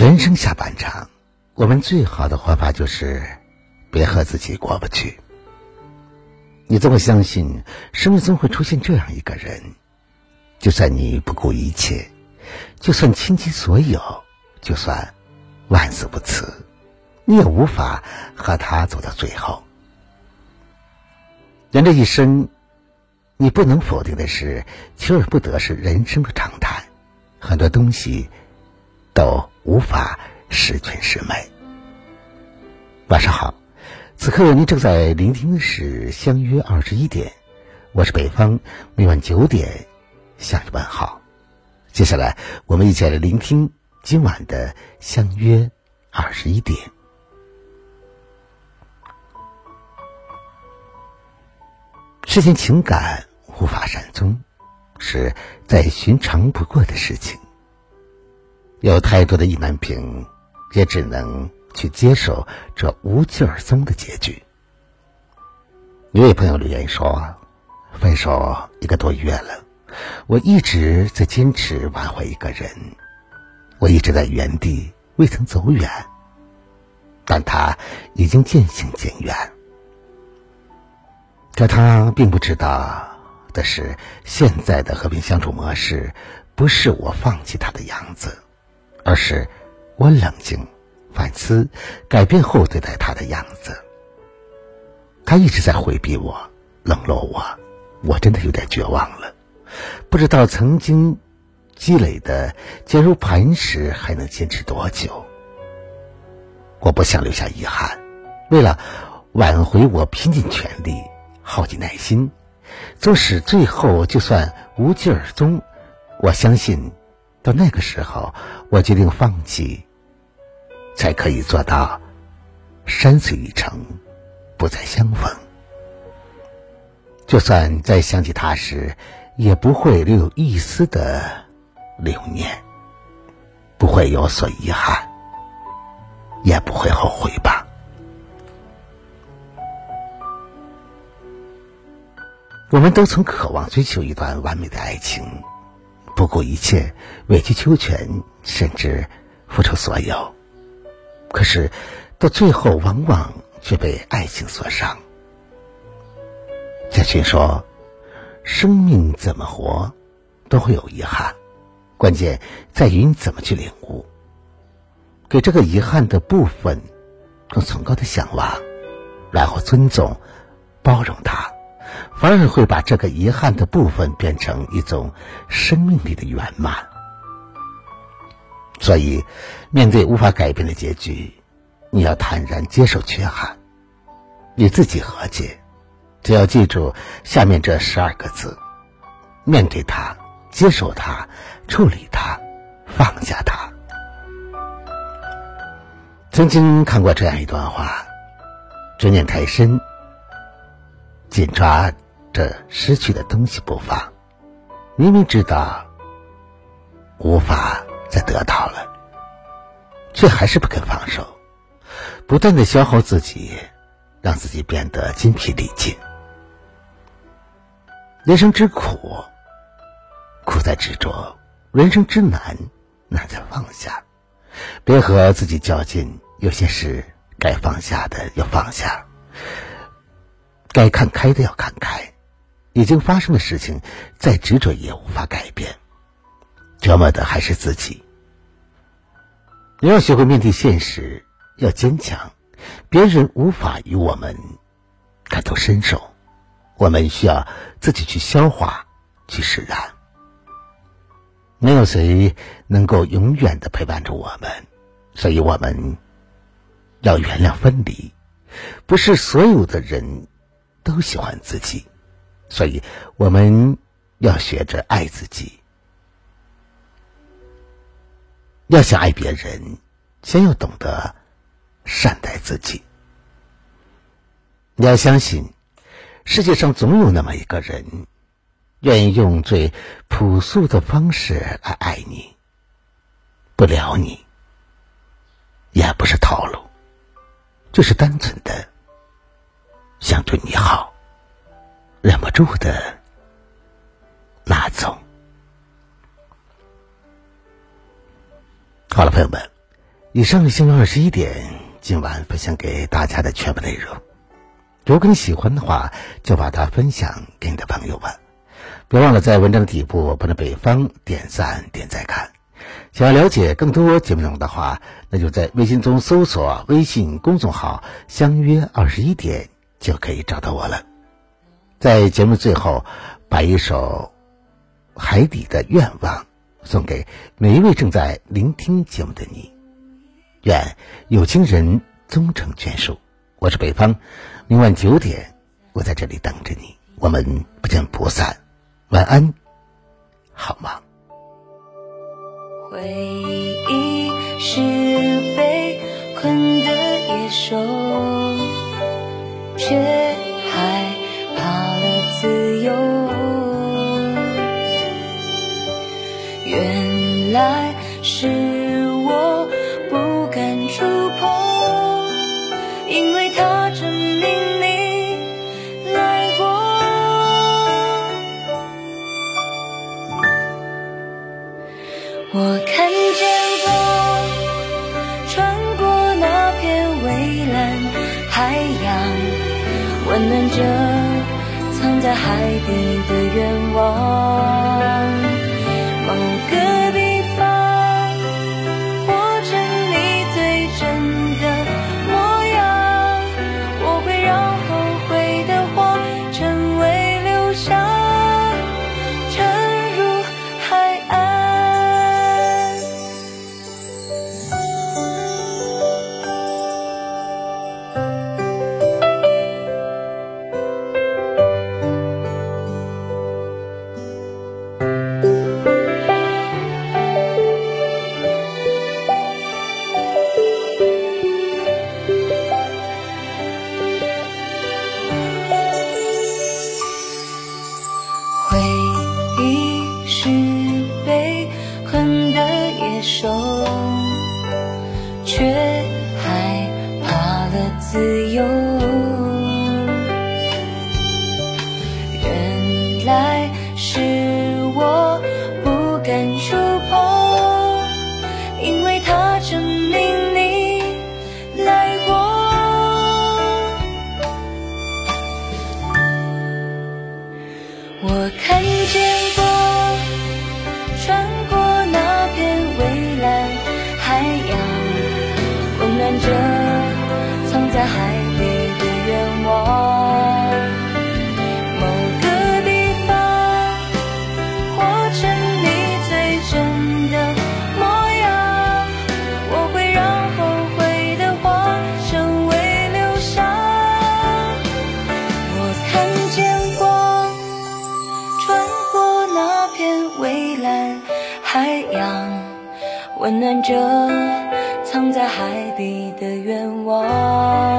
人生下半场，我们最好的活法就是别和自己过不去。你这么相信，生命中会出现这样一个人，就算你不顾一切，就算倾其所有，就算万死不辞，你也无法和他走到最后。人这一生，你不能否定的是，求而不得是人生的常态，很多东西都。无法十全十美。晚上好，此刻您正在聆听的是《相约二十一点》，我是北方，每晚九点向你问好。接下来，我们一起来聆听今晚的《相约二十一点》。世间情感无法善终，是再寻常不过的事情。有太多的意难平，也只能去接受这无疾而终的结局。一位朋友留言说：“分手一个多月了，我一直在坚持挽回一个人，我一直在原地未曾走远，但他已经渐行渐远。可他并不知道的是，现在的和平相处模式不是我放弃他的样子。”而是我冷静反思，改变后对待他的样子。他一直在回避我，冷落我，我真的有点绝望了。不知道曾经积累的坚如磐石还能坚持多久。我不想留下遗憾，为了挽回，我拼尽全力，耗尽耐心，纵使最后就算无疾而终，我相信。到那个时候，我决定放弃，才可以做到山水一程，不再相逢。就算再想起他时，也不会留有一丝的留念，不会有所遗憾，也不会后悔吧。我们都曾渴望追求一段完美的爱情。不顾一切，委曲求全，甚至付出所有，可是到最后，往往却被爱情所伤。贾群说：“生命怎么活，都会有遗憾，关键在于你怎么去领悟，给这个遗憾的部分更崇高的向往，然后尊重、包容它。”反而会把这个遗憾的部分变成一种生命里的圆满。所以，面对无法改变的结局，你要坦然接受缺憾，与自己和解。只要记住下面这十二个字：面对它，接受它，处理它，放下它。曾经看过这样一段话：执念太深。紧抓着失去的东西不放，明明知道无法再得到了，却还是不肯放手，不断的消耗自己，让自己变得筋疲力尽。人生之苦，苦在执着；人生之难，难在放下。别和自己较劲，有些事该放下的要放下。该看开的要看开，已经发生的事情再执着也无法改变，折磨的还是自己。你要学会面对现实，要坚强。别人无法与我们感同身受，我们需要自己去消化、去释然。没有谁能够永远的陪伴着我们，所以我们要原谅分离。不是所有的人。都喜欢自己，所以我们要学着爱自己。要想爱别人，先要懂得善待自己。你要相信，世界上总有那么一个人，愿意用最朴素的方式来爱你，不撩你，也不是套路，就是单纯的。想对你好，忍不住的那种。好了，朋友们，以上是星期二十一点今晚分享给大家的全部内容。如果你喜欢的话，就把它分享给你的朋友们。别忘了在文章的底部帮着北方点赞、点赞看。想要了解更多节目内容的话，那就在微信中搜索微信公众号“相约二十一点”就可以找到我了。在节目最后，把一首《海底的愿望》送给每一位正在聆听节目的你。愿有情人终成眷属。我是北方，明晚九点，我在这里等着你。我们不见不散。晚安，好吗？回忆是被困的野兽，却害是我不敢触碰，因为它证明你来过。我看见光穿过那片蔚蓝海洋，温暖着藏在海底的愿望。却害怕了自由。温暖着藏在海底的愿望。